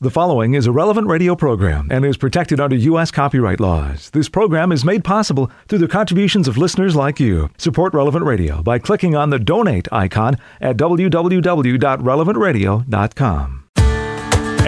The following is a relevant radio program and is protected under U.S. copyright laws. This program is made possible through the contributions of listeners like you. Support Relevant Radio by clicking on the donate icon at www.relevantradio.com.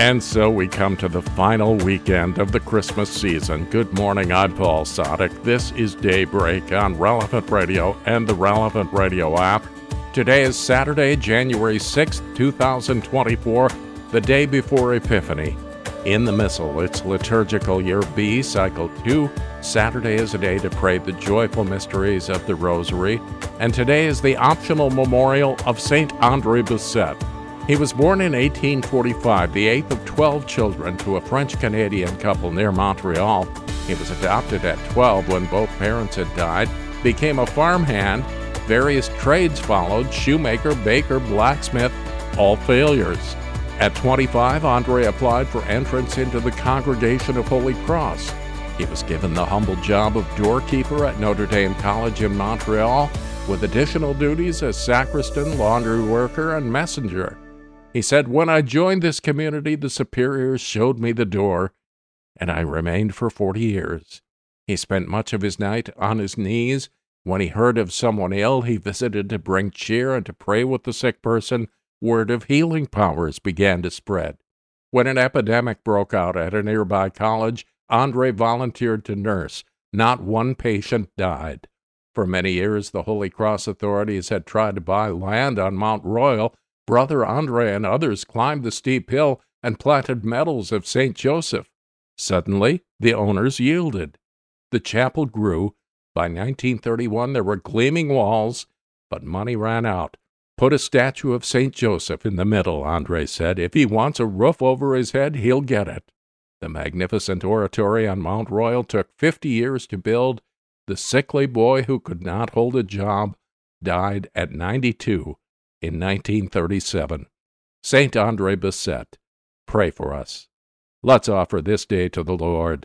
And so we come to the final weekend of the Christmas season. Good morning, I'm Paul Sadek. This is Daybreak on Relevant Radio and the Relevant Radio app. Today is Saturday, January 6th, 2024 the day before Epiphany. In the Missal, it's liturgical year B, cycle 2. Saturday is a day to pray the joyful mysteries of the Rosary, and today is the optional memorial of Saint Andre Bessette. He was born in 1845, the eighth of 12 children to a French Canadian couple near Montreal. He was adopted at 12 when both parents had died, became a farmhand. Various trades followed shoemaker, baker, blacksmith, all failures. At 25, Andre applied for entrance into the Congregation of Holy Cross. He was given the humble job of doorkeeper at Notre Dame College in Montreal, with additional duties as sacristan, laundry worker, and messenger. He said, When I joined this community, the superiors showed me the door, and I remained for 40 years. He spent much of his night on his knees. When he heard of someone ill, he visited to bring cheer and to pray with the sick person word of healing powers began to spread. When an epidemic broke out at a nearby college, Andre volunteered to nurse. Not one patient died. For many years, the Holy Cross authorities had tried to buy land on Mount Royal. Brother Andre and others climbed the steep hill and planted medals of St. Joseph. Suddenly, the owners yielded. The chapel grew. By 1931, there were gleaming walls, but money ran out. Put a statue of St. Joseph in the middle, Andre said. If he wants a roof over his head, he'll get it. The magnificent oratory on Mount Royal took 50 years to build. The sickly boy who could not hold a job died at 92 in 1937. St. Andre Bessette, pray for us. Let's offer this day to the Lord.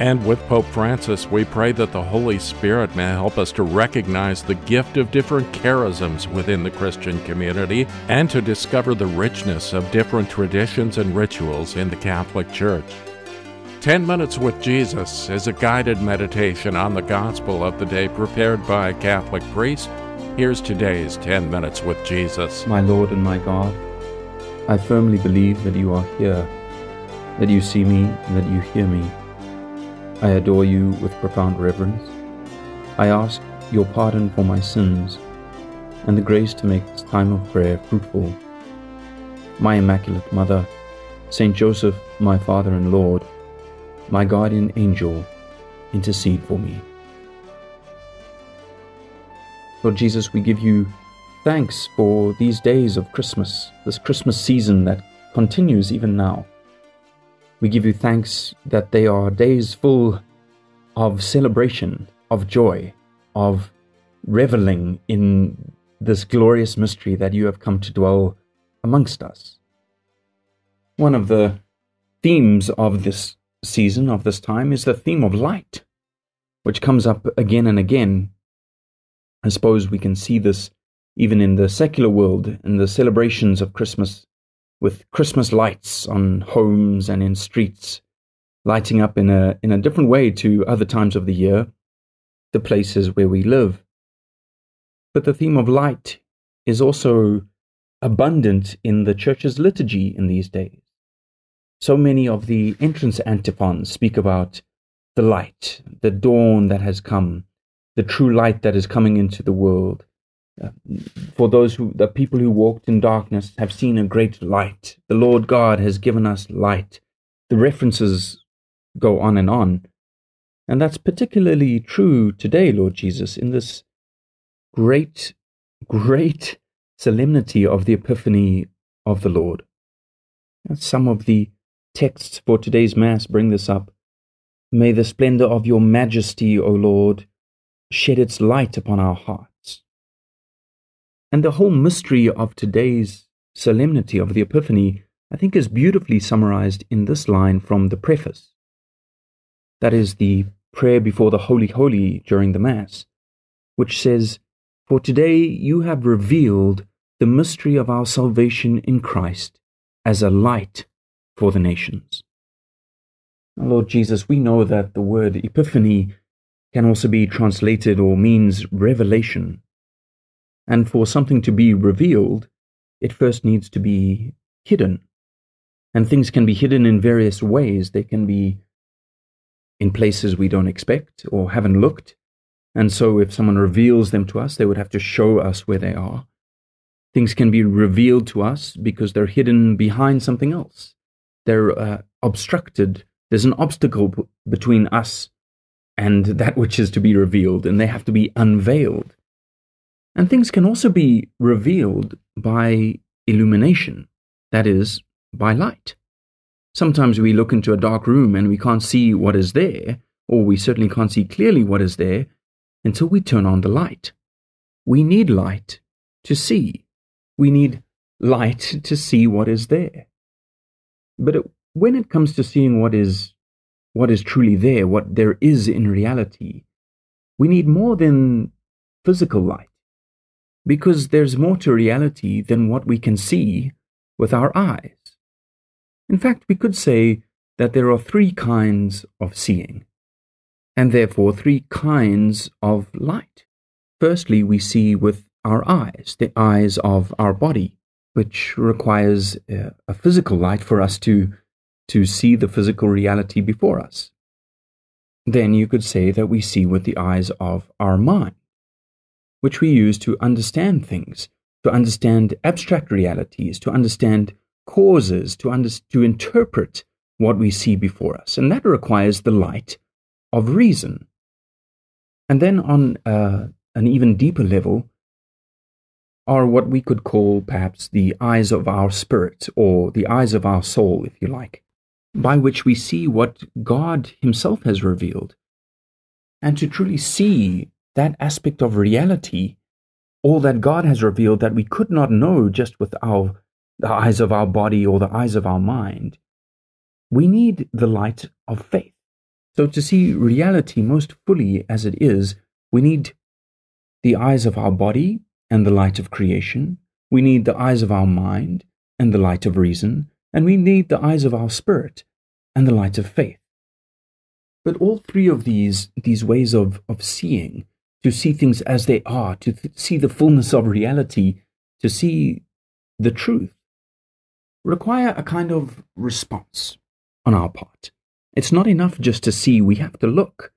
And with Pope Francis, we pray that the Holy Spirit may help us to recognize the gift of different charisms within the Christian community and to discover the richness of different traditions and rituals in the Catholic Church. 10 Minutes with Jesus is a guided meditation on the gospel of the day prepared by a Catholic priest. Here's today's 10 Minutes with Jesus. My Lord and my God, I firmly believe that you are here, that you see me, and that you hear me. I adore you with profound reverence. I ask your pardon for my sins and the grace to make this time of prayer fruitful. My Immaculate Mother, Saint Joseph, my Father and Lord, my guardian angel, intercede for me. Lord Jesus, we give you thanks for these days of Christmas, this Christmas season that continues even now. We give you thanks that they are days full of celebration, of joy, of reveling in this glorious mystery that you have come to dwell amongst us. One of the themes of this season, of this time, is the theme of light, which comes up again and again. I suppose we can see this even in the secular world, in the celebrations of Christmas with Christmas lights on homes and in streets, lighting up in a, in a different way to other times of the year, the places where we live. But the theme of light is also abundant in the church's liturgy in these days. So many of the entrance antiphons speak about the light, the dawn that has come, the true light that is coming into the world, for those who, the people who walked in darkness, have seen a great light. The Lord God has given us light. The references go on and on. And that's particularly true today, Lord Jesus, in this great, great solemnity of the Epiphany of the Lord. Some of the texts for today's Mass bring this up. May the splendor of your majesty, O Lord, shed its light upon our hearts. And the whole mystery of today's solemnity of the Epiphany, I think, is beautifully summarized in this line from the preface. That is the prayer before the Holy Holy during the Mass, which says, For today you have revealed the mystery of our salvation in Christ as a light for the nations. Lord Jesus, we know that the word epiphany can also be translated or means revelation. And for something to be revealed, it first needs to be hidden. And things can be hidden in various ways. They can be in places we don't expect or haven't looked. And so if someone reveals them to us, they would have to show us where they are. Things can be revealed to us because they're hidden behind something else. They're uh, obstructed. There's an obstacle b- between us and that which is to be revealed, and they have to be unveiled. And things can also be revealed by illumination, that is, by light. Sometimes we look into a dark room and we can't see what is there, or we certainly can't see clearly what is there until we turn on the light. We need light to see. We need light to see what is there. But it, when it comes to seeing what is what is truly there, what there is in reality, we need more than physical light. Because there's more to reality than what we can see with our eyes. In fact, we could say that there are three kinds of seeing, and therefore three kinds of light. Firstly, we see with our eyes, the eyes of our body, which requires uh, a physical light for us to, to see the physical reality before us. Then you could say that we see with the eyes of our mind, which we use to understand things, to understand abstract realities, to understand causes to, under, to interpret what we see before us. And that requires the light of reason. And then on uh, an even deeper level are what we could call perhaps the eyes of our spirit or the eyes of our soul, if you like, by which we see what God Himself has revealed. And to truly see that aspect of reality, all that God has revealed that we could not know just with our the eyes of our body or the eyes of our mind. We need the light of faith. So, to see reality most fully as it is, we need the eyes of our body and the light of creation. We need the eyes of our mind and the light of reason. And we need the eyes of our spirit and the light of faith. But all three of these, these ways of, of seeing, to see things as they are, to th- see the fullness of reality, to see the truth, require a kind of response on our part. It's not enough just to see, we have to look.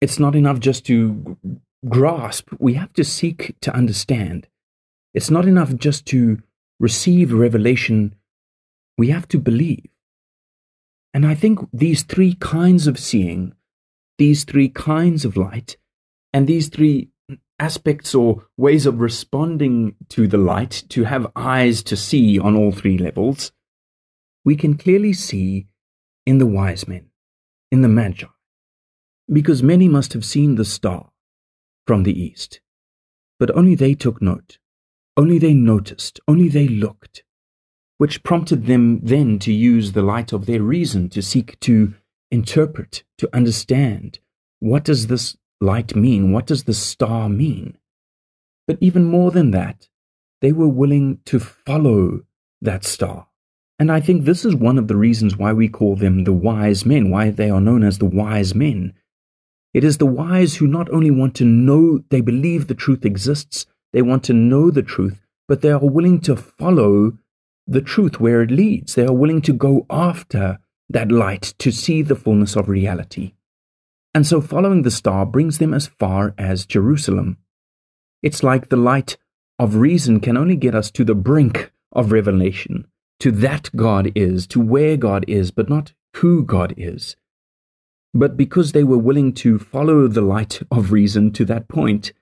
It's not enough just to grasp, we have to seek to understand. It's not enough just to receive revelation, we have to believe. And I think these three kinds of seeing, these three kinds of light, and these three aspects or ways of responding to the light, to have eyes to see on all three levels, we can clearly see in the wise men, in the Magi, because many must have seen the star from the east, but only they took note, only they noticed, only they looked, which prompted them then to use the light of their reason to seek to interpret, to understand what does this light mean? What does the star mean? But even more than that, they were willing to follow that star. And I think this is one of the reasons why we call them the wise men, why they are known as the wise men. It is the wise who not only want to know, they believe the truth exists, they want to know the truth, but they are willing to follow the truth where it leads. They are willing to go after that light to see the fullness of reality. And so following the star brings them as far as Jerusalem. It's like the light of reason can only get us to the brink of revelation, to that God is, to where God is, but not who God is. But because they were willing to follow the light of reason to that point,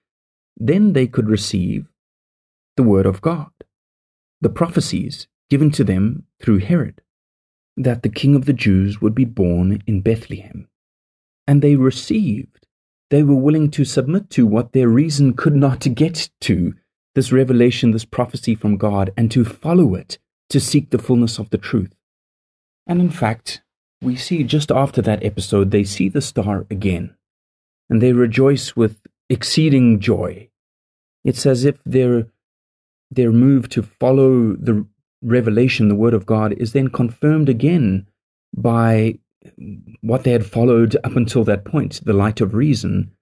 then they could receive the Word of God, the prophecies given to them through Herod. that the King of the Jews would be born in Bethlehem. And they received, they were willing to submit to what their reason could not get to this revelation, this prophecy from God, and to follow it, to seek the fullness of the truth. And in fact, we see just after that episode, they see the star again, and they rejoice with exceeding joy. It's as if their, their move to follow the revelation, the word of God, is then confirmed again by what they had followed up until that point, the light of reason.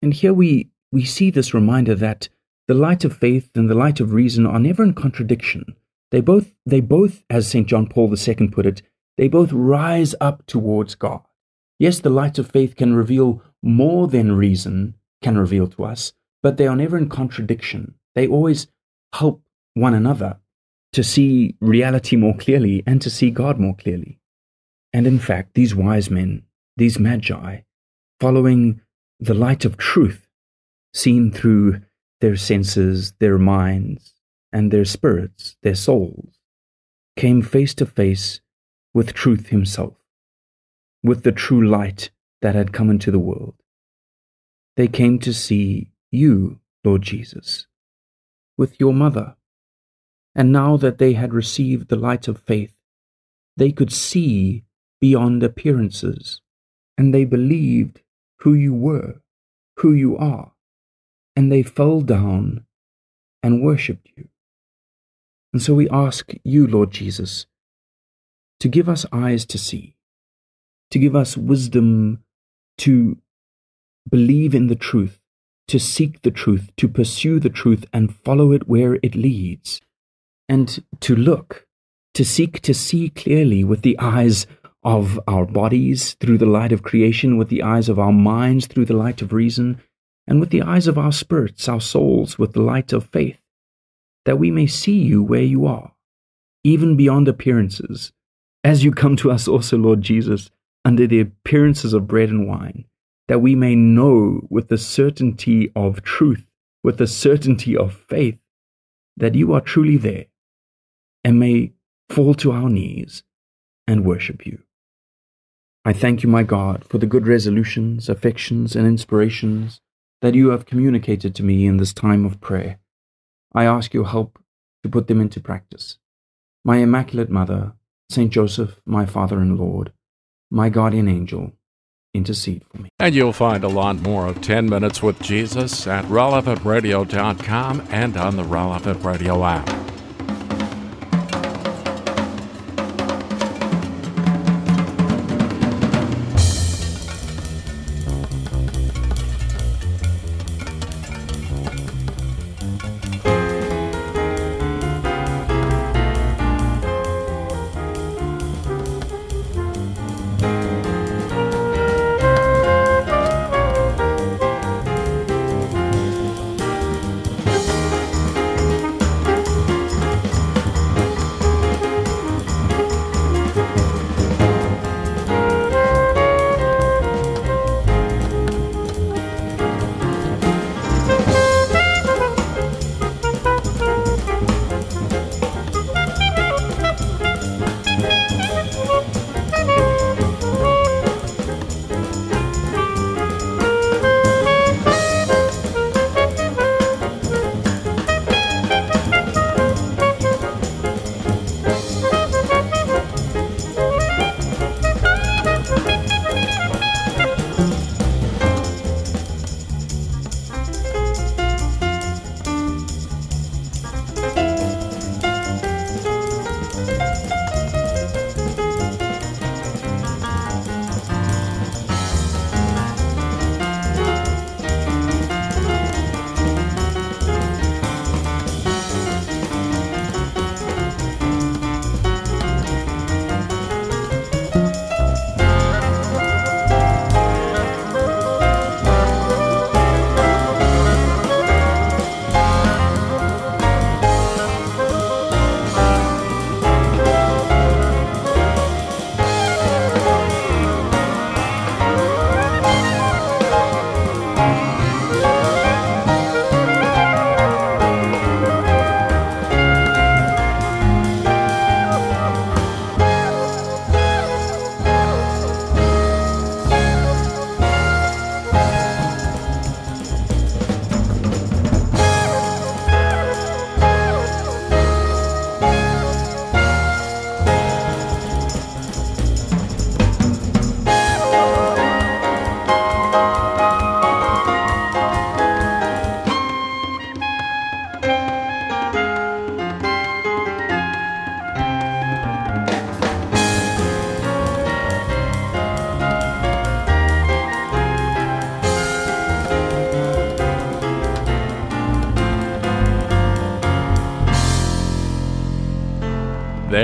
And here we, we see this reminder that the light of faith and the light of reason are never in contradiction. They both, they both, as St. John Paul II put it, they both rise up towards God. Yes, the light of faith can reveal more than reason can reveal to us, but they are never in contradiction. They always help one another to see reality more clearly and to see God more clearly. And in fact, these wise men, these magi, following the light of truth, seen through their senses, their minds, and their spirits, their souls, came face to face with truth himself, with the true light that had come into the world. They came to see you, Lord Jesus, with your mother. And now that they had received the light of faith, they could see beyond appearances, and they believed who you were, who you are, and they fell down and worshipped you. And so we ask you, Lord Jesus, to give us eyes to see, to give us wisdom to believe in the truth, to seek the truth, to pursue the truth and follow it where it leads, and to look, to seek to see clearly with the eyes of our bodies through the light of creation, with the eyes of our minds through the light of reason, and with the eyes of our spirits, our souls, with the light of faith, that we may see you where you are, even beyond appearances, as you come to us also, Lord Jesus, under the appearances of bread and wine, that we may know with the certainty of truth, with the certainty of faith, that you are truly there, and may fall to our knees and worship you. I thank you, my God, for the good resolutions, affections, and inspirations that you have communicated to me in this time of prayer. I ask your help to put them into practice. My Immaculate Mother, Saint Joseph, my Father and Lord, my guardian angel, intercede for me. And you'll find a lot more of 10 Minutes with Jesus at relevantradio.com and on the Relevant Radio app.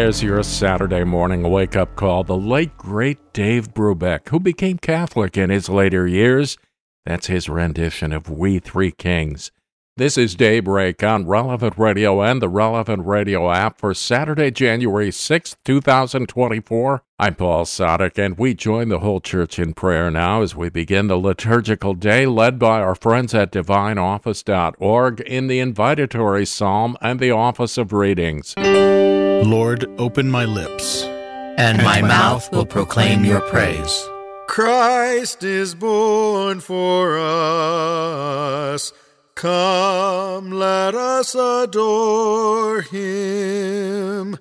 There's your Saturday morning wake up call. The late, great Dave Brubeck, who became Catholic in his later years. That's his rendition of We Three Kings. This is Daybreak on Relevant Radio and the Relevant Radio app for Saturday, January 6th, 2024. I'm Paul Sadek, and we join the whole church in prayer now as we begin the liturgical day led by our friends at divineoffice.org in the invitatory psalm and the office of readings. Lord, open my lips, and my mouth will proclaim your praise. Christ is born for us. Come, let us adore him.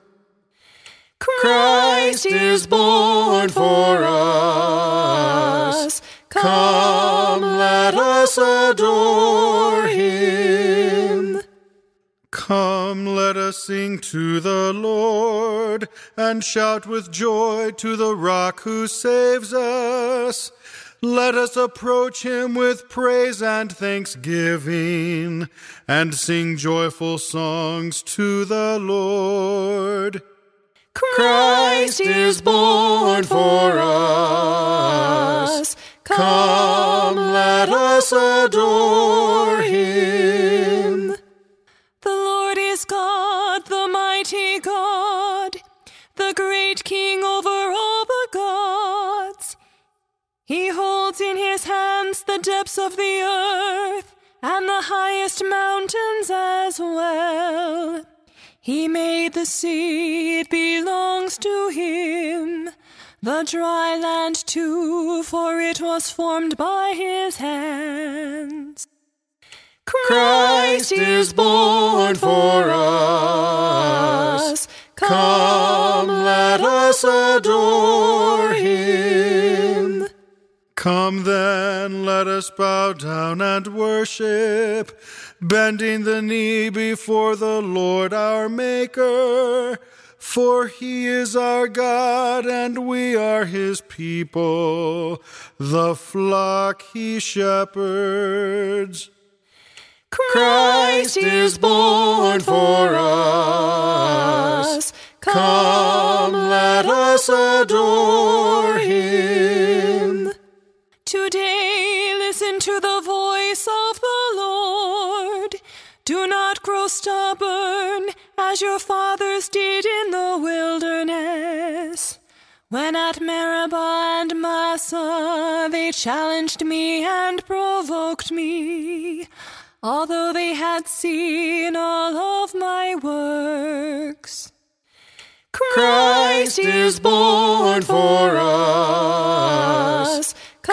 Christ is born for us. Come, let us adore him. Come, let us sing to the Lord and shout with joy to the rock who saves us. Let us approach him with praise and thanksgiving and sing joyful songs to the Lord. Christ is born for us. Come, let us adore him. The depths of the earth and the highest mountains as well. He made the sea, it belongs to him. The dry land too, for it was formed by his hands. Christ is born for us. Come, let us adore him. Come then, let us bow down and worship, bending the knee before the Lord our Maker. For he is our God, and we are his people, the flock he shepherds. Christ is born for us. Come, let us adore him. Today, listen to the voice of the Lord. Do not grow stubborn as your fathers did in the wilderness. When at Meribah and Massah they challenged me and provoked me, although they had seen all of my works. Christ is born for us.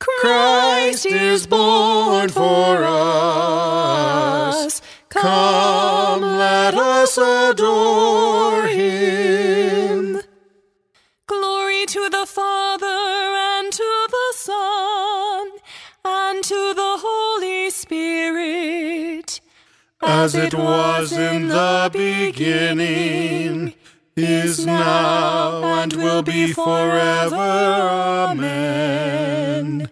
Christ is born for us. Come, let us adore him. Glory to the Father and to the Son and to the Holy Spirit. As it was in the beginning, is now, and will be forever. Amen.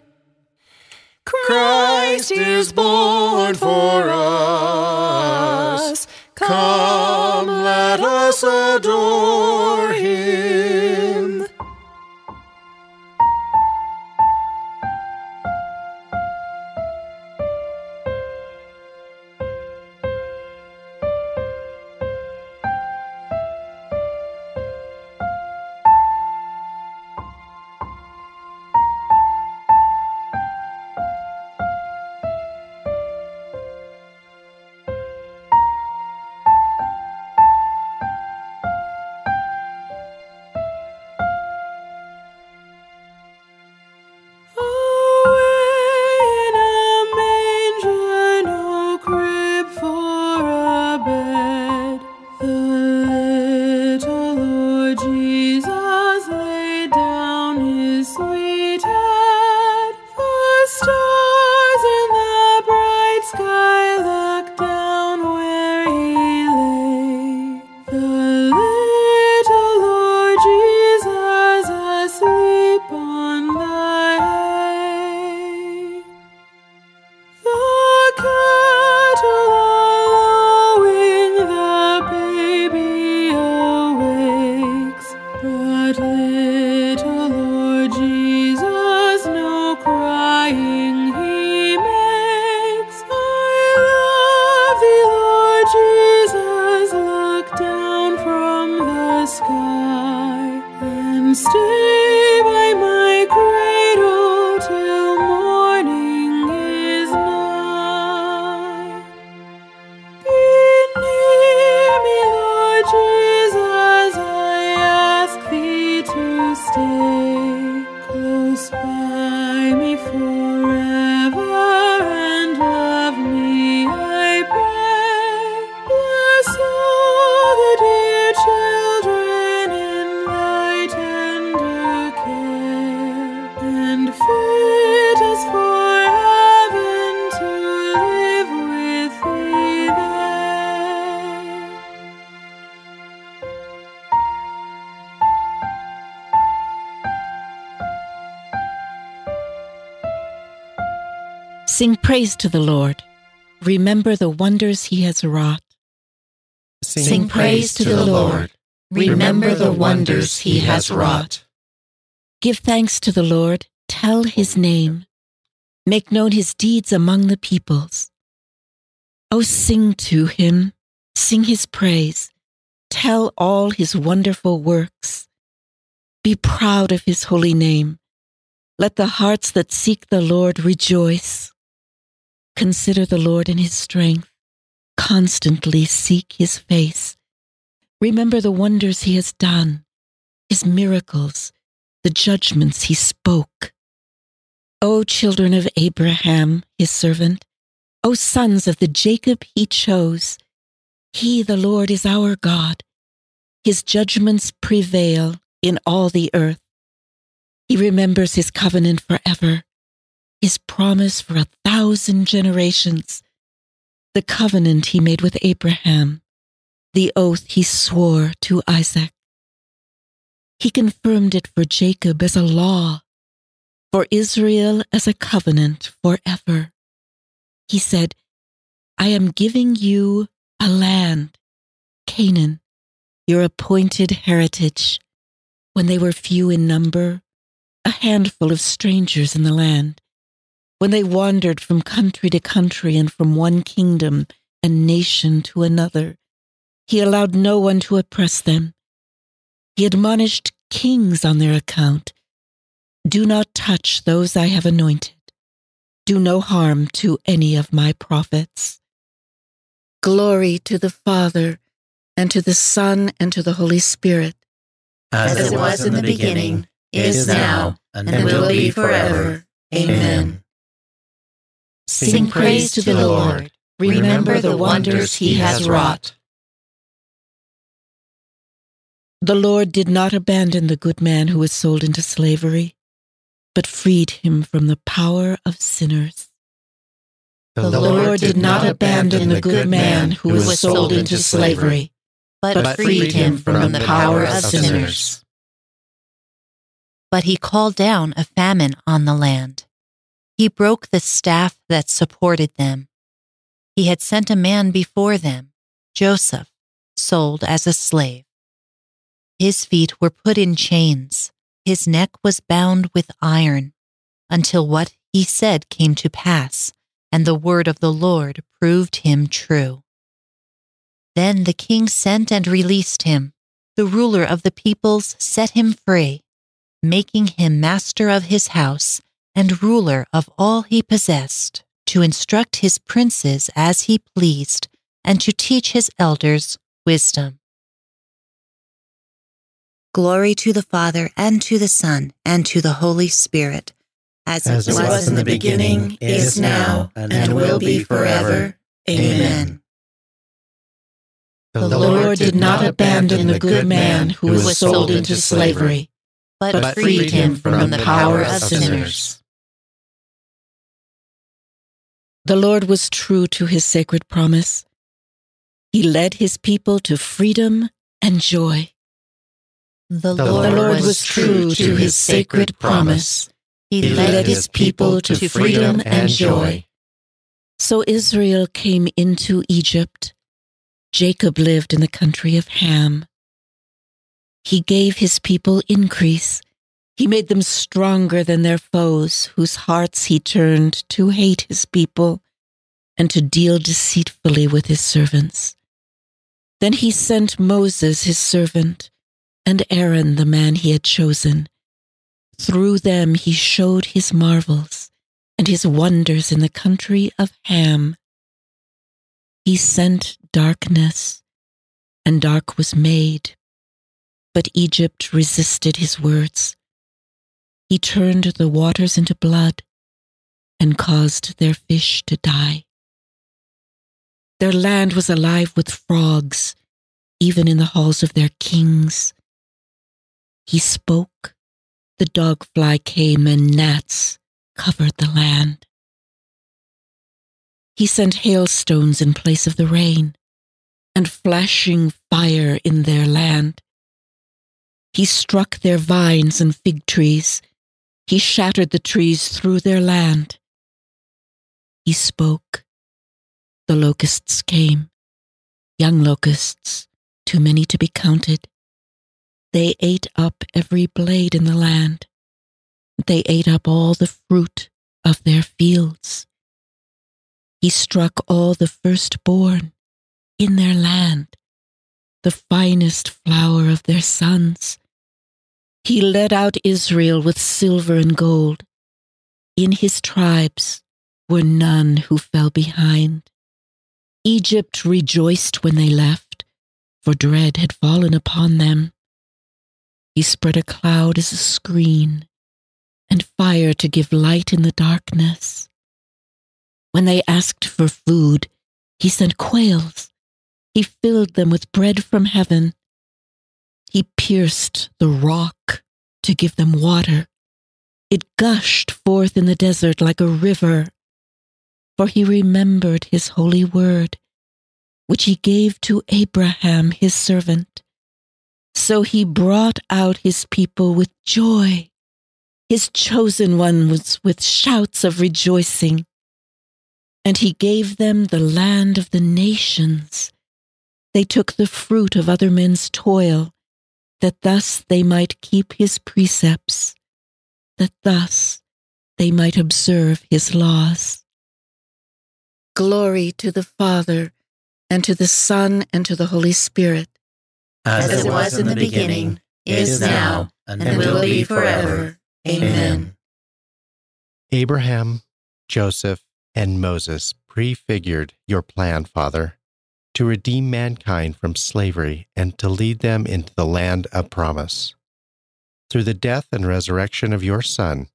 Christ is born for us. Come, let us adore him. Sing praise to the Lord. Remember the wonders he has wrought. Sing praise to the Lord. Remember the wonders he has wrought. Give thanks to the Lord. Tell his name. Make known his deeds among the peoples. Oh, sing to him. Sing his praise. Tell all his wonderful works. Be proud of his holy name. Let the hearts that seek the Lord rejoice. Consider the Lord in his strength. Constantly seek his face. Remember the wonders he has done, his miracles, the judgments he spoke. O children of Abraham, his servant, O sons of the Jacob he chose, he, the Lord, is our God. His judgments prevail in all the earth. He remembers his covenant forever his promise for a thousand generations, the covenant he made with Abraham, the oath he swore to Isaac. He confirmed it for Jacob as a law, for Israel as a covenant forever. He said, I am giving you a land, Canaan, your appointed heritage. When they were few in number, a handful of strangers in the land when they wandered from country to country and from one kingdom and nation to another. He allowed no one to oppress them. He admonished kings on their account. Do not touch those I have anointed. Do no harm to any of my prophets. Glory to the Father, and to the Son, and to the Holy Spirit. As, As it was in the beginning, is now, and, and will be forever. Amen. Sing praise to the Lord. Remember the wonders he has wrought. The Lord did not abandon the good man who was sold into slavery, but freed him from the power of sinners. The Lord did not abandon the good man who was sold into slavery, but freed him from the power of sinners. But he called down a famine on the land he broke the staff that supported them. He had sent a man before them, Joseph, sold as a slave. His feet were put in chains, his neck was bound with iron, until what he said came to pass, and the word of the Lord proved him true. Then the king sent and released him. The ruler of the peoples set him free, making him master of his house and ruler of all he possessed, to instruct his princes as he pleased, and to teach his elders wisdom. Glory to the Father, and to the Son, and to the Holy Spirit, as, as it was, was in the beginning, is now, and, and will be forever. Amen. The Lord did not abandon the good man who was sold into slavery, but freed him from the power of sinners. The Lord was true to his sacred promise. He led his people to freedom and joy. The, the Lord, Lord was true to his sacred promise. He led his people to freedom and joy. So Israel came into Egypt. Jacob lived in the country of Ham. He gave his people increase he made them stronger than their foes, whose hearts he turned to hate his people and to deal deceitfully with his servants. Then he sent Moses, his servant, and Aaron, the man he had chosen. Through them he showed his marvels and his wonders in the country of Ham. He sent darkness, and dark was made. But Egypt resisted his words. He turned the waters into blood and caused their fish to die. Their land was alive with frogs, even in the halls of their kings. He spoke, the dog fly came, and gnats covered the land. He sent hailstones in place of the rain, and flashing fire in their land. He struck their vines and fig trees he shattered the trees through their land. he spoke. The locusts came, young locusts, too many to be counted. They ate up every blade in the land. They ate up all the fruit of their fields. He struck all the firstborn in their land, the finest flower of their sons. He led out Israel with silver and gold. In his tribes were none who fell behind. Egypt rejoiced when they left, for dread had fallen upon them. He spread a cloud as a screen, and fire to give light in the darkness. When they asked for food, he sent quails. He filled them with bread from heaven. He pierced the rock to give them water. It gushed forth in the desert like a river for he remembered his holy word, which he gave to Abraham his servant. So he brought out his people with joy, his chosen ones with shouts of rejoicing. And he gave them the land of the nations. They took the fruit of other men's toil, that thus they might keep his precepts, that thus they might observe his laws. Glory to the Father, and to the Son, and to the Holy Spirit. As, As it was in the beginning, is now, and, and will be forever. Amen. Abraham, Joseph, and Moses prefigured your plan, Father, to redeem mankind from slavery and to lead them into the land of promise. Through the death and resurrection of your Son,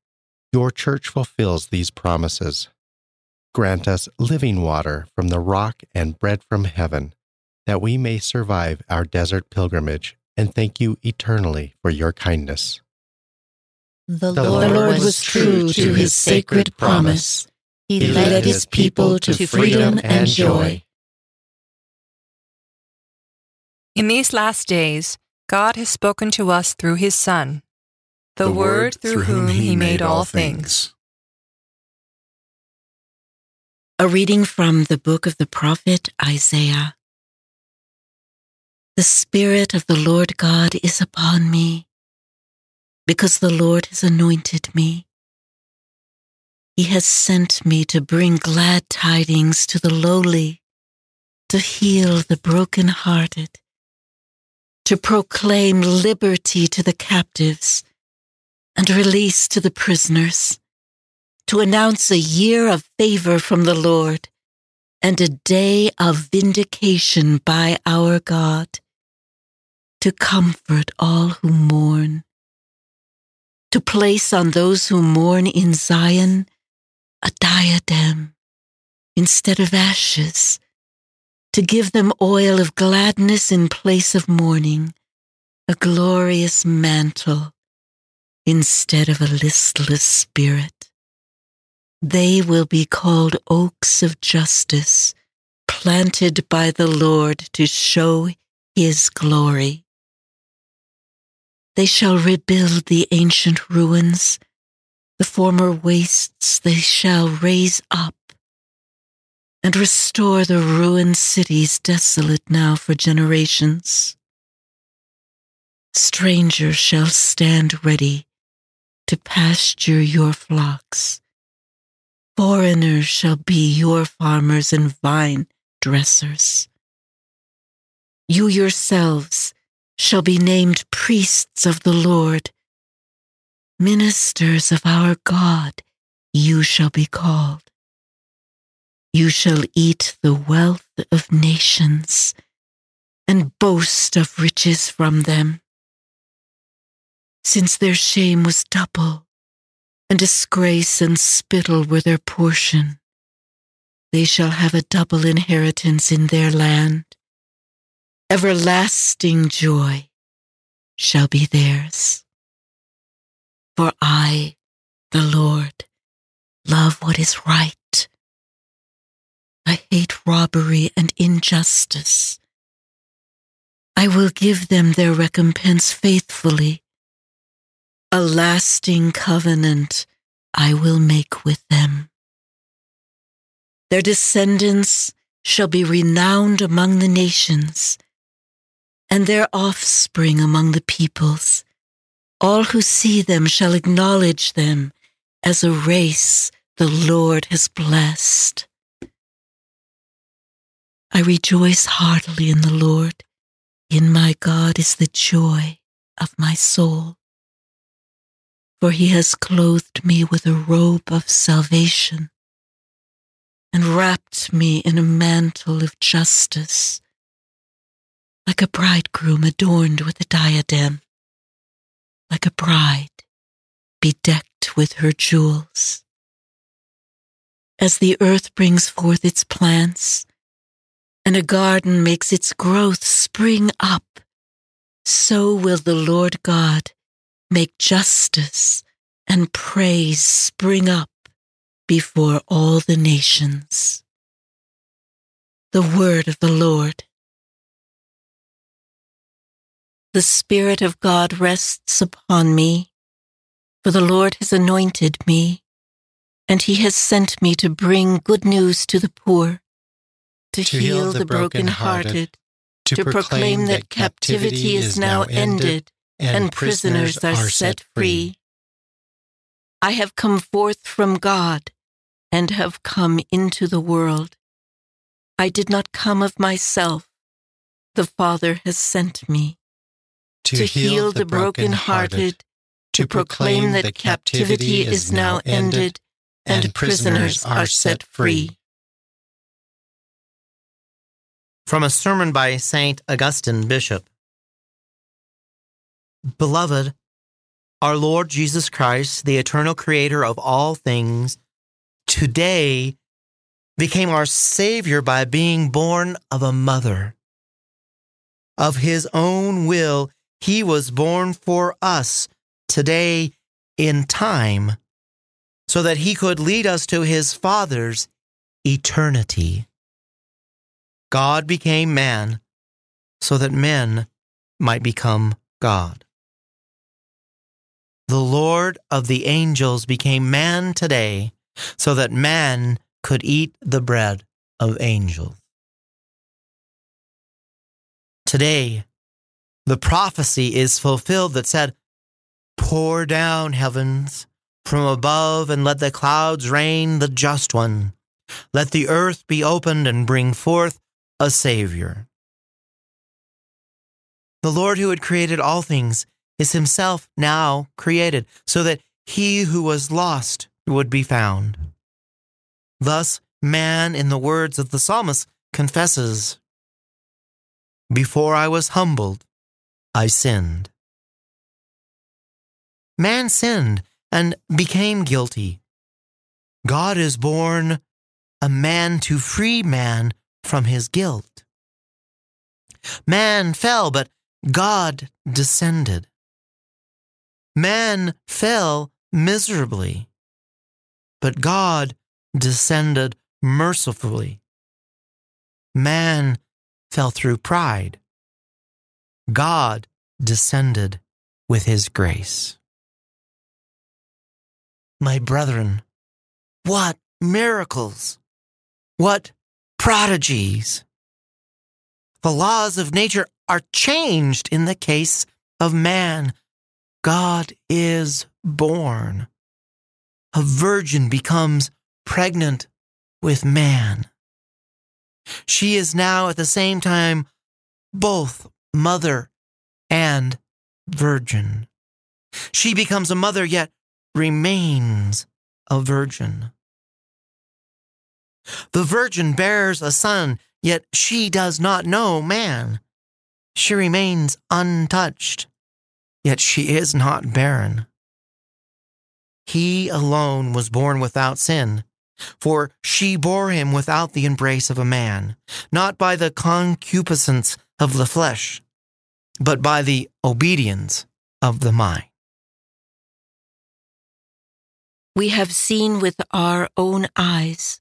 your church fulfills these promises grant us living water from the rock and bread from heaven, that we may survive our desert pilgrimage and thank you eternally for your kindness. The, the Lord, Lord, was true to his sacred promise. He led his people to freedom and joy. In these last days, God has spoken to us through his Son, the, the Word through whom he made all things. A reading from the book of the prophet Isaiah. The Spirit of the Lord God is upon me, because the Lord has anointed me. He has sent me to bring glad tidings to the lowly, to heal the broken-hearted, to proclaim liberty to the captives, and release to the prisoners to announce a year of favor from the Lord and a day of vindication by our God, to comfort all who mourn, to place on those who mourn in Zion a diadem instead of ashes, to give them oil of gladness in place of mourning, a glorious mantle instead of a listless spirit. They will be called oaks of justice, planted by the Lord to show his glory. They shall rebuild the ancient ruins, the former wastes they shall raise up, and restore the ruined cities desolate now for generations. Strangers shall stand ready to pasture your flocks Foreigners shall be your farmers and vine dressers. You yourselves shall be named priests of the Lord. Ministers of our God, you shall be called. You shall eat the wealth of nations and boast of riches from them. Since their shame was double, and disgrace and spittle were their portion. They shall have a double inheritance in their land. Everlasting joy shall be theirs. For I, the Lord, love what is right. I hate robbery and injustice. I will give them their recompense faithfully a lasting covenant I will make with them. Their descendants shall be renowned among the nations, and their offspring among the peoples. All who see them shall acknowledge them as a race the Lord has blessed. I rejoice heartily in the Lord. In my God is the joy of my soul. For he has clothed me with a robe of salvation and wrapped me in a mantle of justice, like a bridegroom adorned with a diadem, like a bride bedecked with her jewels. As the earth brings forth its plants, and a garden makes its growth spring up, so will the Lord God make justice and praise spring up before all the nations. The word of the Lord. The Spirit of God rests upon me, for the Lord has anointed me, and he has sent me to bring good news to the poor, to, To heal, heal the the brokenhearted, to to proclaim that captivity is now ended and prisoners are set free. I have come forth from God and have come into the world. I did not come of myself. The Father has sent me to heal the brokenhearted, to proclaim that captivity is now ended and prisoners are set free. From a sermon by St. Augustine, Bishop. Beloved, our Lord Jesus Christ, the eternal creator of all things, today became our Savior by being born of a mother. Of his own will, he was born for us today in time, so that he could lead us to his Father's eternity. God became man so that men might become God. The Lord of the angels became man today so that man could eat the bread of angels. Today, the prophecy is fulfilled that said, Pour down heavens from above and let the clouds rain the just one. Let the earth be opened and bring forth a Savior. The Lord who had created all things is himself now created, so that he who was lost would be found. Thus, man, in the words of the psalmist, confesses Before I was humbled, I sinned. Man sinned and became guilty. God is born a man to free man from his guilt. Man fell, but God descended. Man fell miserably, but God descended mercifully. Man fell through pride. God descended with his grace. My brethren, what miracles! What prodigies! The laws of nature are changed in the case of man. God is born. A virgin becomes pregnant with man. She is now at the same time both mother and virgin. She becomes a mother, yet remains a virgin. The virgin bears a son, yet she does not know man. She remains untouched, yet she is not barren. He alone was born without sin, for she bore him without the embrace of a man, not by the concupiscence of the flesh, but by the obedience of the mind. We have seen with our own eyes,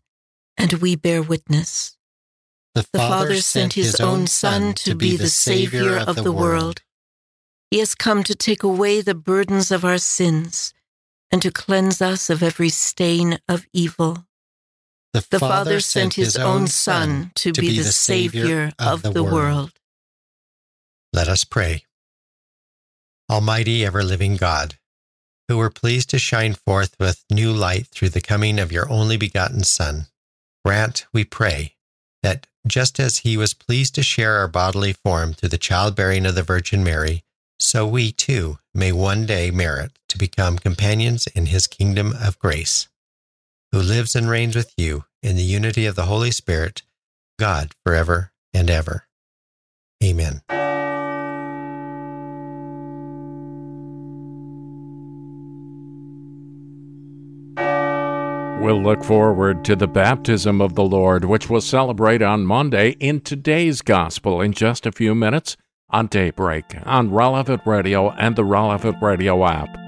and we bear witness. The The Father sent his own Son to be the Savior of the world. He has come to take away the burdens of our sins and to cleanse us of every stain of evil. the, the Father sent his own Son to, be the Savior of the world. Let us pray. Almighty, ever living God, who were pleased to shine forth with new light through the coming of your only begotten Son, grant, we pray, that just as he was pleased to share our bodily form through the childbearing of the Virgin Mary, so we too may one day merit to become companions in his kingdom of grace, who lives and reigns with you in the unity of the Holy Spirit, God, forever and ever. Amen. We'll look forward to the baptism of the Lord, which we'll celebrate on Monday in today's gospel in just a few minutes on Daybreak on Relevant Radio and the Relevant Radio app.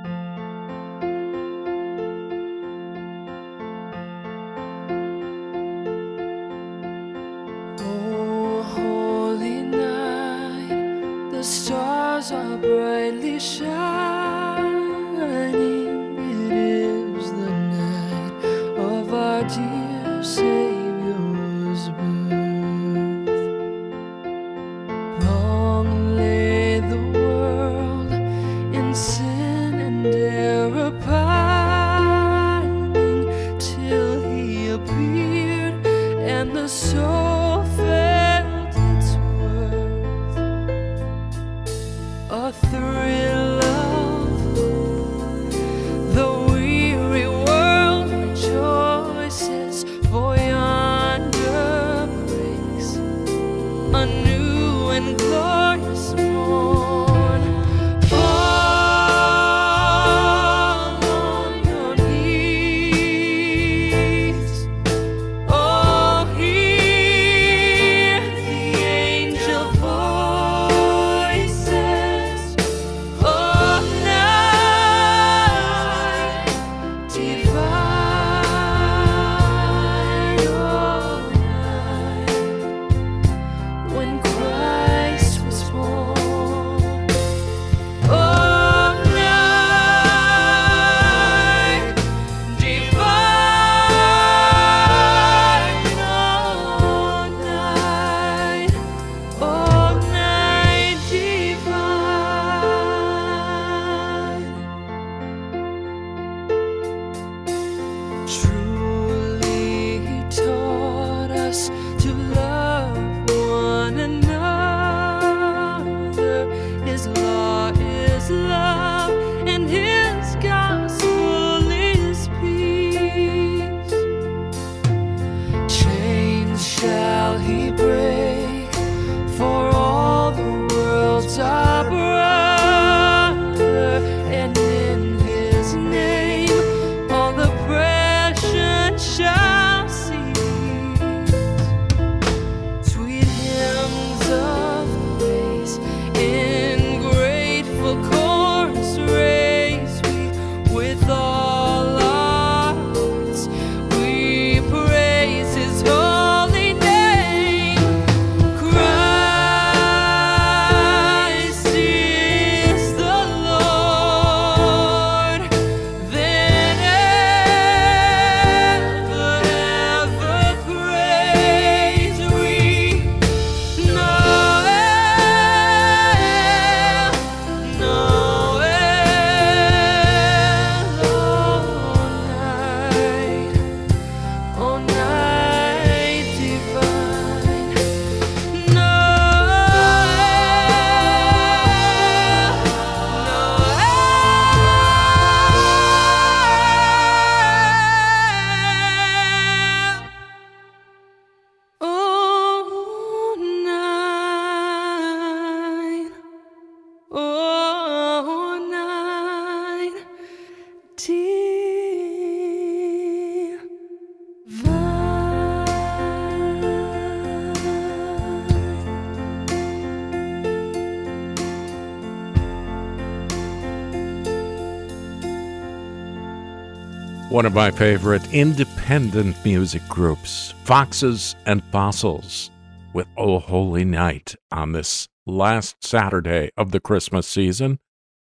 One of my favorite independent music groups, Foxes and Fossils, with Oh Holy Night on this last Saturday of the Christmas season.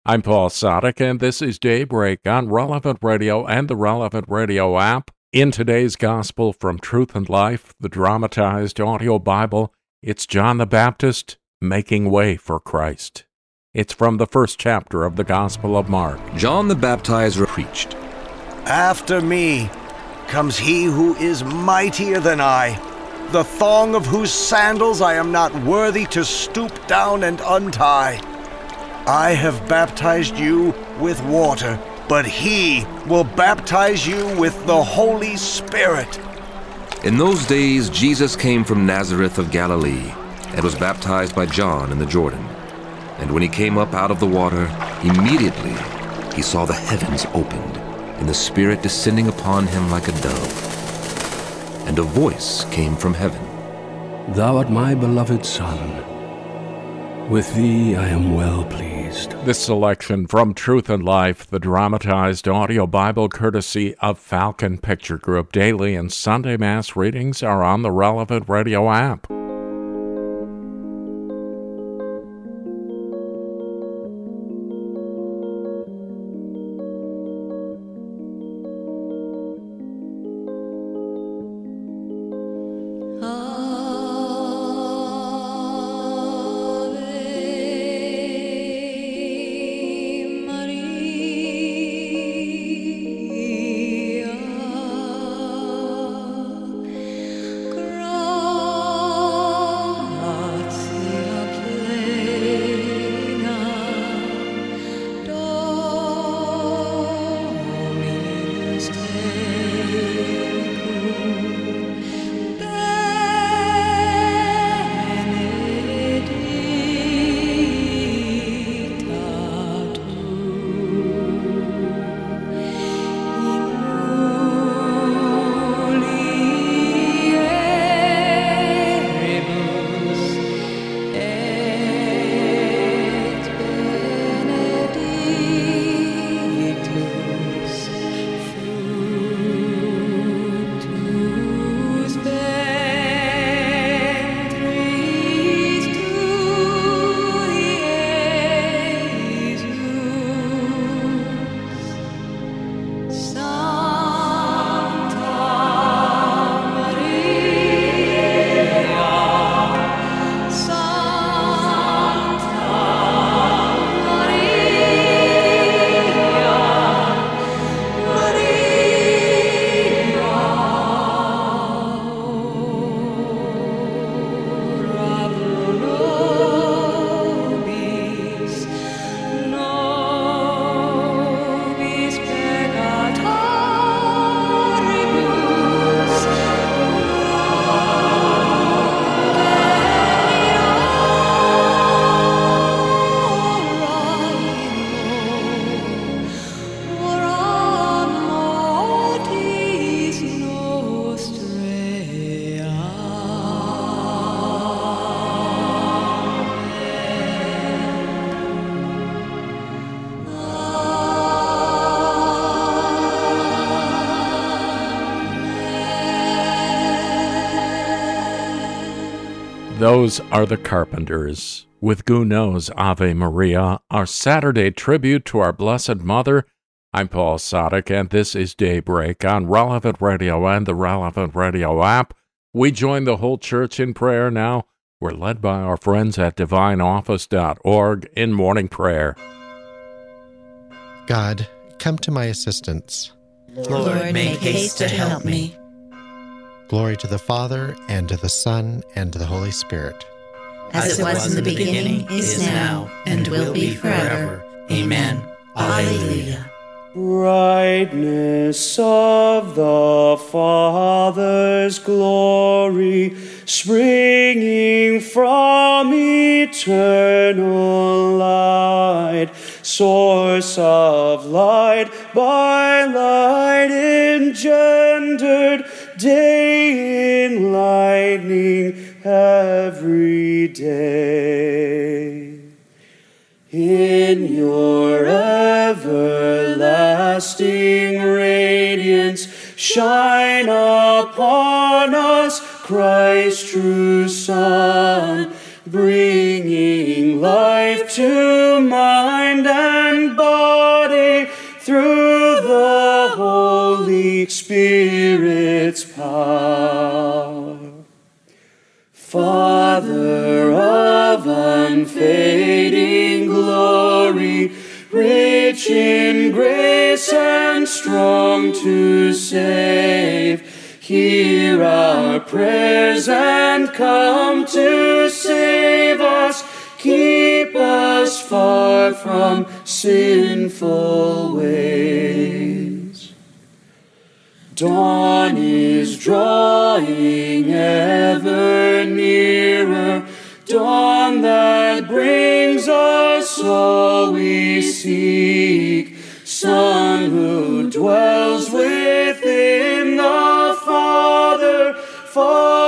I'm Paul Sadek, and this is Daybreak on Relevant Radio and the Relevant Radio app In today's Gospel from Truth and Life, the dramatized audio Bible, it's John the Baptist making way for Christ. It's from the first chapter of the Gospel of Mark. John the Baptizer preached After me comes he who is mightier than I, the thong of whose sandals I am not worthy to stoop down and untie. I have baptized you with water but he will baptize you with the Holy Spirit. In those days, Jesus came from Nazareth of Galilee and was baptized by John in the Jordan. And when he came up out of the water, immediately he saw the heavens opened and the Spirit descending upon him like a dove. And a voice came from heaven Thou art my beloved Son. With thee I am well pleased. This selection from Truth and Life, the dramatized audio Bible courtesy of Falcon Picture Group. Daily and Sunday Mass readings are on the relevant radio app. Those are the Carpenters with Gounod's Ave Maria, our Saturday tribute to our Blessed Mother. I'm Paul Sadek, and this is Daybreak on Relevant Radio and the Relevant Radio app. We join the whole church in prayer now. We're led by our friends at divineoffice.org in morning prayer. God, come to my assistance. Lord, make haste to help me. Glory to the Father, and to the Son, and to the Holy Spirit. As it was in the beginning, is now, and will be forever. Amen. Alleluia. Brightness of the Father's glory, springing from eternal light, source of light, by light engendered, day enlightening every day. In your everlasting radiance, shine upon us, Christ, true Son, bringing life to mind Holy Spirit's power. Father of unfading glory, rich in grace and strong to save, hear our prayers and come to save us. Keep us far from sinful ways. Dawn is drawing ever nearer, dawn that brings us all we seek. Son who dwells within the Father, Father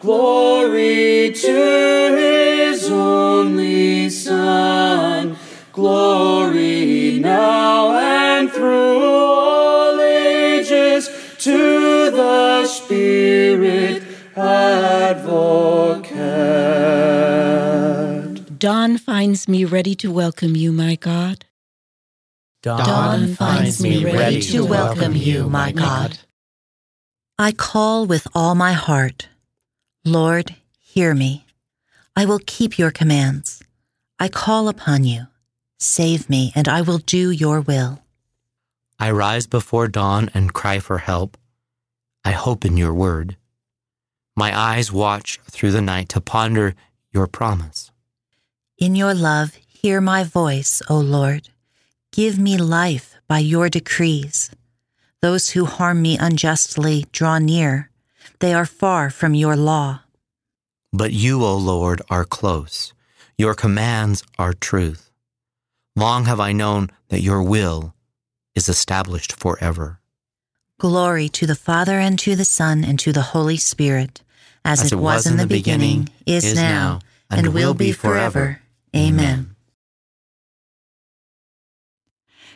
glory to his only Son, glory now and through all ages to the Spirit advocate. Dawn finds me ready to welcome you, my God. Dawn finds me ready to welcome you, my God. I call with all my heart. Lord, hear me. I will keep your commands. I call upon you. Save me, and I will do your will. I rise before dawn and cry for help. I hope in your word. My eyes watch through the night to ponder your promise. In your love, hear my voice, O Lord. Give me life by your decrees. Those who harm me unjustly draw near. They are far from your law. But you, O Lord, are close. Your commands are truth. Long have I known that your will is established forever. Glory to the Father and to the Son and to the Holy Spirit, as, it, was, in the beginning, is, now, and, will be forever. Amen.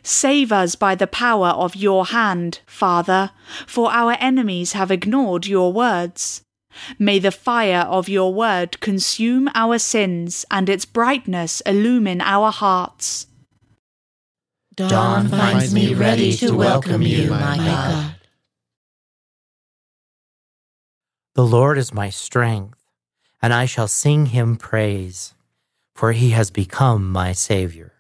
Save us by the power of your hand, Father, for our enemies have ignored your words. May the fire of your word consume our sins and its brightness illumine our hearts. Dawn finds me ready to welcome you, my God. The Lord is my strength, and I shall sing him praise, for he has become my Savior.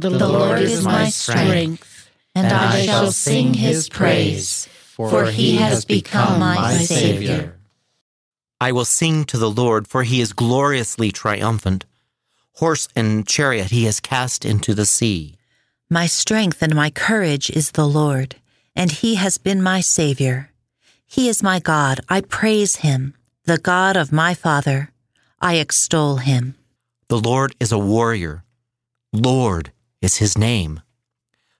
The Lord is my strength, and I shall sing his praise, for he has become my Savior. I will sing to the Lord, for he is gloriously triumphant. Horse and chariot he has cast into the sea. My strength and my courage is the Lord, and he has been my Savior. He is my God. I praise him, the God of my Father. I extol him. The Lord is a warrior. Lord is his name.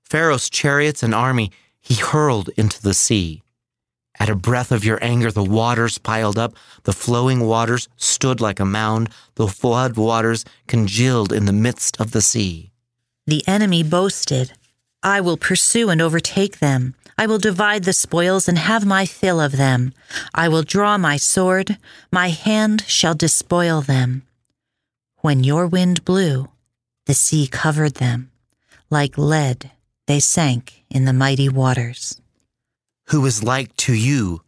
Pharaoh's chariots and army he hurled into the sea. At a breath of your anger, the waters piled up, the flowing waters stood like a mound, the flood waters congealed in the midst of the sea. The enemy boasted, I will pursue and overtake them. I will divide the spoils and have my fill of them. I will draw my sword, my hand shall despoil them. When your wind blew, the sea covered them. Like lead, they sank in the mighty waters. Who is like to you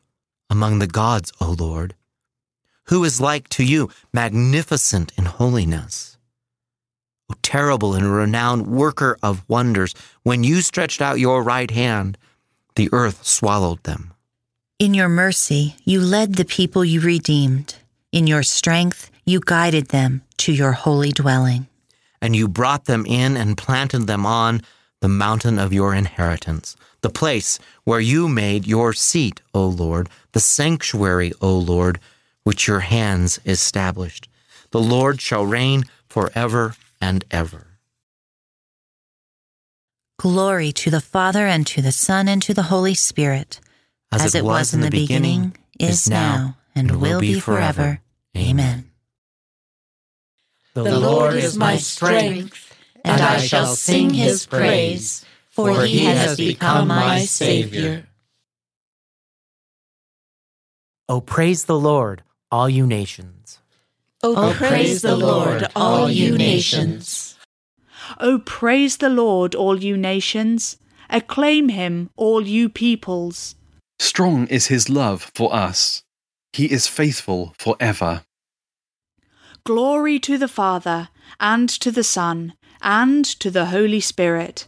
among the gods, O Lord? Who is like to you, magnificent in holiness? O terrible and renowned worker of wonders, when you stretched out your right hand, the earth swallowed them. In your mercy, you led the people you redeemed. In your strength, you guided them to your holy dwelling. And you brought them in and planted them on the mountain of your inheritance, the place where you made your seat, O Lord, the sanctuary, O Lord, which your hands established. The Lord shall reign forever and ever. Glory to the Father, and to the Son, and to the Holy Spirit, as, it was in the beginning, is now, and will be forever. Amen. The Lord is my strength, and I shall sing his praise, for he has become my Savior. O oh, praise the Lord, all you nations. Oh, oh, o praise the Lord, all you nations. O praise the Lord, all you nations. Acclaim him, all you peoples. Strong is his love for us. He is faithful forever. Glory to the Father, and to the Son, and to the Holy Spirit,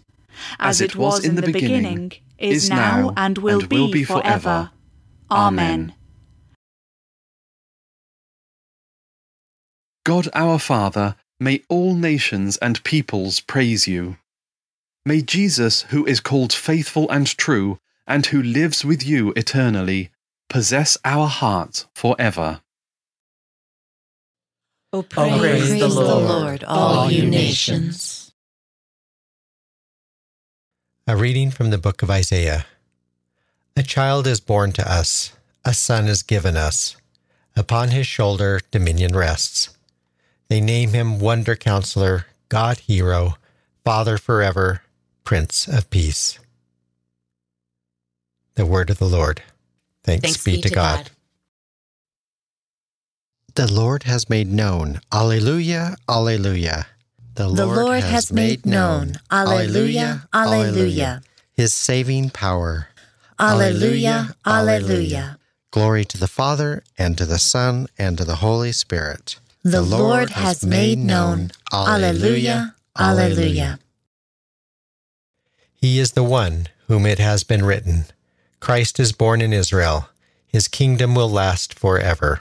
as, it was in the beginning, is now, and will and will be forever. Amen. God our Father, may all nations and peoples praise you. May Jesus, who is called faithful and true, and who lives with you eternally, possess our hearts forever. Oh, praise, the Lord, all you nations. A reading from the book of Isaiah. A child is born to us, a son is given us. Upon his shoulder dominion rests. They name him Wonder Counselor, God Hero, Father Forever, Prince of Peace. The word of the Lord. Thanks, be, to God. The Lord has made known. Alleluia, Alleluia. The Lord has made known. Alleluia, Alleluia. His saving power. Alleluia, Alleluia. Glory to the Father, and to the Son, and to the Holy Spirit. The Lord has made known. Alleluia, Alleluia. He is the one whom it has been written Christ is born in Israel. His kingdom will last forever.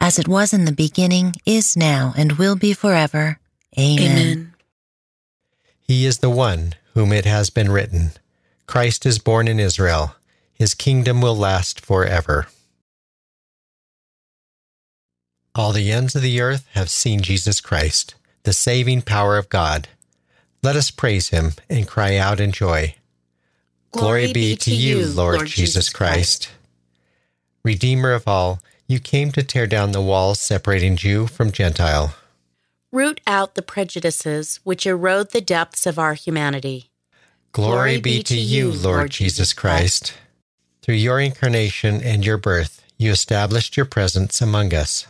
As it was in the beginning, is now, and will be forever. Amen. Amen. He is the one whom it has been written Christ is born in Israel. His kingdom will last forever. All the ends of the earth have seen Jesus Christ, the saving power of God. Let us praise him and cry out in joy. Glory, be to you, Lord, Jesus Christ. Redeemer of all, you came to tear down the walls separating Jew from Gentile. Root out the prejudices which erode the depths of our humanity. Glory, be to you, Lord Jesus Christ. Through your incarnation and your birth, you established your presence among us.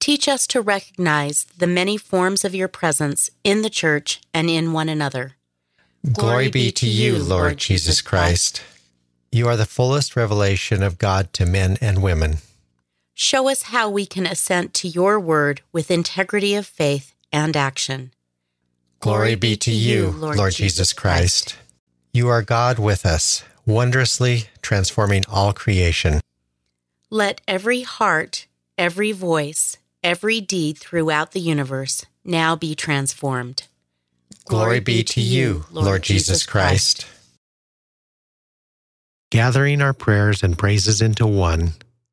Teach us to recognize the many forms of your presence in the church and in one another. Glory be to you, Lord Jesus Christ. You are the fullest revelation of God to men and women. Show us how we can assent to your word with integrity of faith and action. Glory be to you, Lord Jesus Christ. You are God with us, wondrously transforming all creation. Let every heart, every voice, every deed throughout the universe now be transformed. Glory be to you, Lord Jesus Christ. Gathering our prayers and praises into one,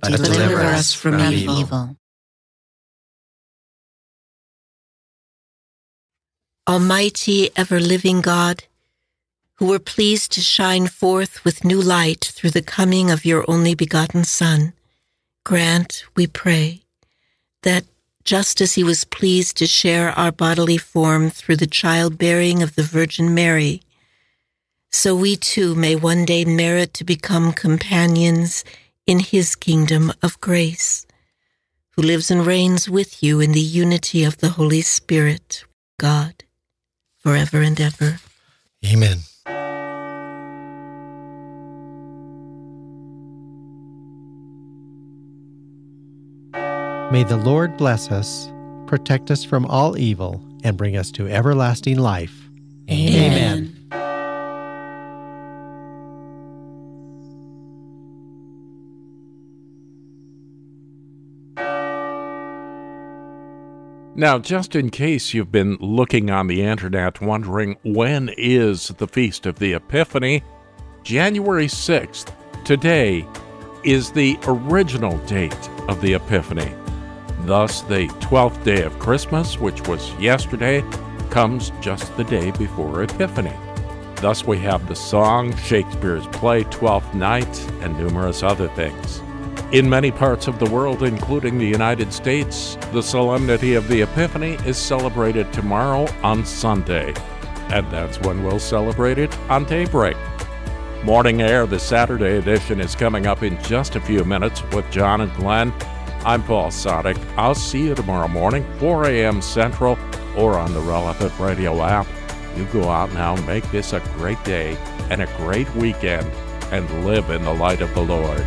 but deliver us from evil. Almighty, ever living God, who were pleased to shine forth with new light through the coming of your only begotten Son, grant, we pray, that just as he was pleased to share our bodily form through the childbearing of the Virgin Mary, so we too may one day merit to become companions in his kingdom of grace, who lives and reigns with you in the unity of the Holy Spirit, God, forever and ever. Amen. May the Lord bless us, protect us from all evil, and bring us to everlasting life. Now, just in case you've been looking on the internet wondering when is the Feast of the Epiphany, January 6th, today, is the original date of the Epiphany. Thus, the 12th day of Christmas, which was yesterday, comes just the day before Epiphany. Thus, we have the song, Shakespeare's play, Twelfth Night, and numerous other things. In many parts of the world, including the United States, the solemnity of the Epiphany is celebrated tomorrow on Sunday. And that's when we'll celebrate it on daybreak. Morning Air, the Saturday edition, is coming up in just a few minutes with John and Glenn. I'm Paul Sadek. I'll see you tomorrow morning, 4 a.m. Central, or on the relevant radio app. You go out now, make this a great day and a great weekend, and live in the light of the Lord.